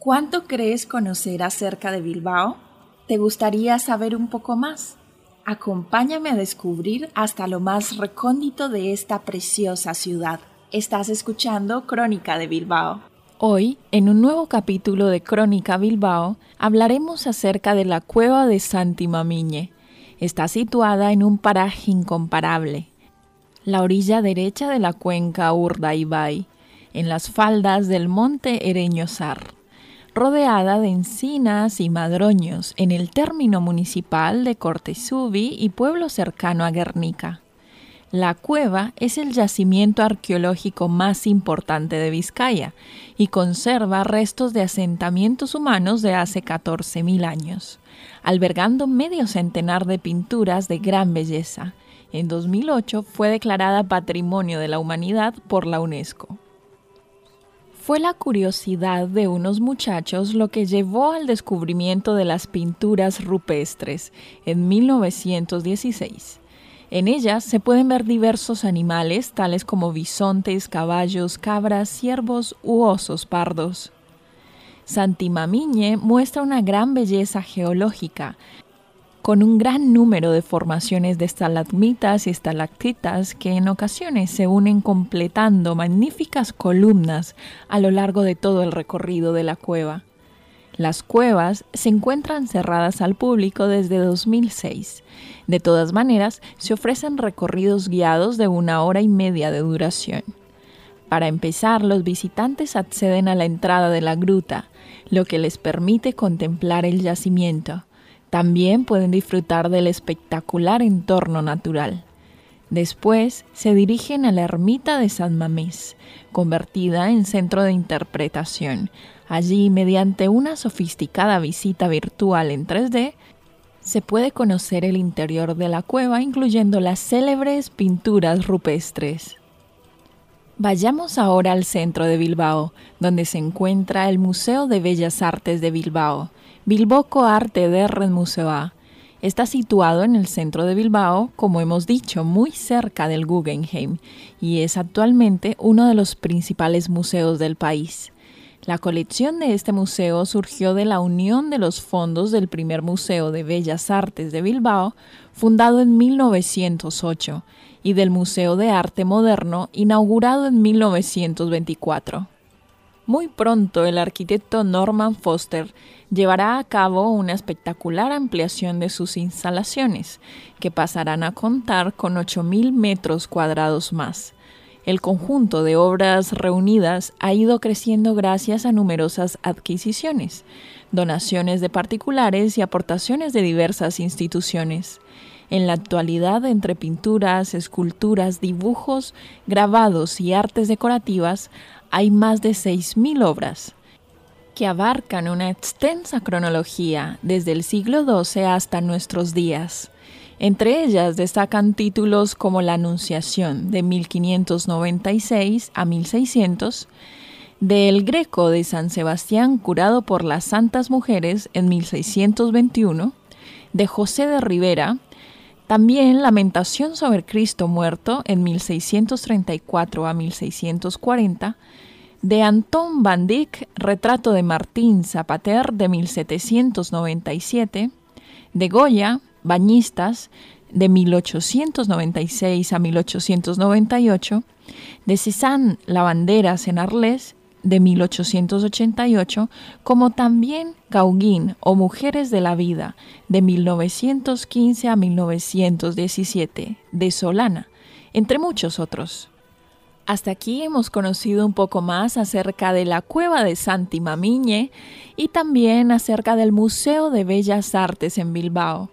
¿Cuánto crees conocer acerca de Bilbao? ¿Te gustaría saber un poco más? Acompáñame a descubrir hasta lo más recóndito de esta preciosa ciudad. Estás escuchando Crónica de Bilbao. Hoy, en un nuevo capítulo de Crónica Bilbao, hablaremos acerca de la cueva de Santi Mamiñe. Está situada en un paraje incomparable, la orilla derecha de la cuenca Urdaibai, en las faldas del monte Ereñosar rodeada de encinas y madroños en el término municipal de Cortesubi y pueblo cercano a Guernica. La cueva es el yacimiento arqueológico más importante de Vizcaya y conserva restos de asentamientos humanos de hace 14.000 años, albergando medio centenar de pinturas de gran belleza. En 2008 fue declarada Patrimonio de la Humanidad por la UNESCO. Fue la curiosidad de unos muchachos lo que llevó al descubrimiento de las pinturas rupestres en 1916. En ellas se pueden ver diversos animales tales como bisontes, caballos, cabras, ciervos u osos pardos. Santimamiñe muestra una gran belleza geológica, con un gran número de formaciones de estalagmitas y estalactitas que en ocasiones se unen completando magníficas columnas a lo largo de todo el recorrido de la cueva. Las cuevas se encuentran cerradas al público desde 2006. De todas maneras, se ofrecen recorridos guiados de una hora y media de duración. Para empezar, los visitantes acceden a la entrada de la gruta, lo que les permite contemplar el yacimiento. También pueden disfrutar del espectacular entorno natural. Después se dirigen a la ermita de San Mamés, convertida en centro de interpretación. Allí, mediante una sofisticada visita virtual en 3D, se puede conocer el interior de la cueva, incluyendo las célebres pinturas rupestres. Vayamos ahora al centro de Bilbao, donde se encuentra el Museo de Bellas Artes de Bilbao, Bilboco Arte Red Museo Está situado en el centro de Bilbao, como hemos dicho, muy cerca del Guggenheim, y es actualmente uno de los principales museos del país. La colección de este museo surgió de la unión de los fondos del primer Museo de Bellas Artes de Bilbao, fundado en 1908, y del Museo de Arte Moderno, inaugurado en 1924. Muy pronto el arquitecto Norman Foster llevará a cabo una espectacular ampliación de sus instalaciones, que pasarán a contar con 8.000 metros cuadrados más. El conjunto de obras reunidas ha ido creciendo gracias a numerosas adquisiciones, donaciones de particulares y aportaciones de diversas instituciones. En la actualidad, entre pinturas, esculturas, dibujos, grabados y artes decorativas, hay más de 6.000 obras que abarcan una extensa cronología desde el siglo XII hasta nuestros días. Entre ellas destacan títulos como La Anunciación de 1596 a 1600, del Greco de San Sebastián curado por las Santas Mujeres en 1621, de José de Rivera, también Lamentación sobre Cristo muerto en 1634 a 1640, de Anton van Dyck, Retrato de Martín Zapater de 1797, de Goya, Bañistas de 1896 a 1898, de Cézanne Lavanderas en Arles de 1888, como también Gauguin o Mujeres de la Vida de 1915 a 1917, de Solana, entre muchos otros. Hasta aquí hemos conocido un poco más acerca de la cueva de Santi Mamiñe y también acerca del Museo de Bellas Artes en Bilbao.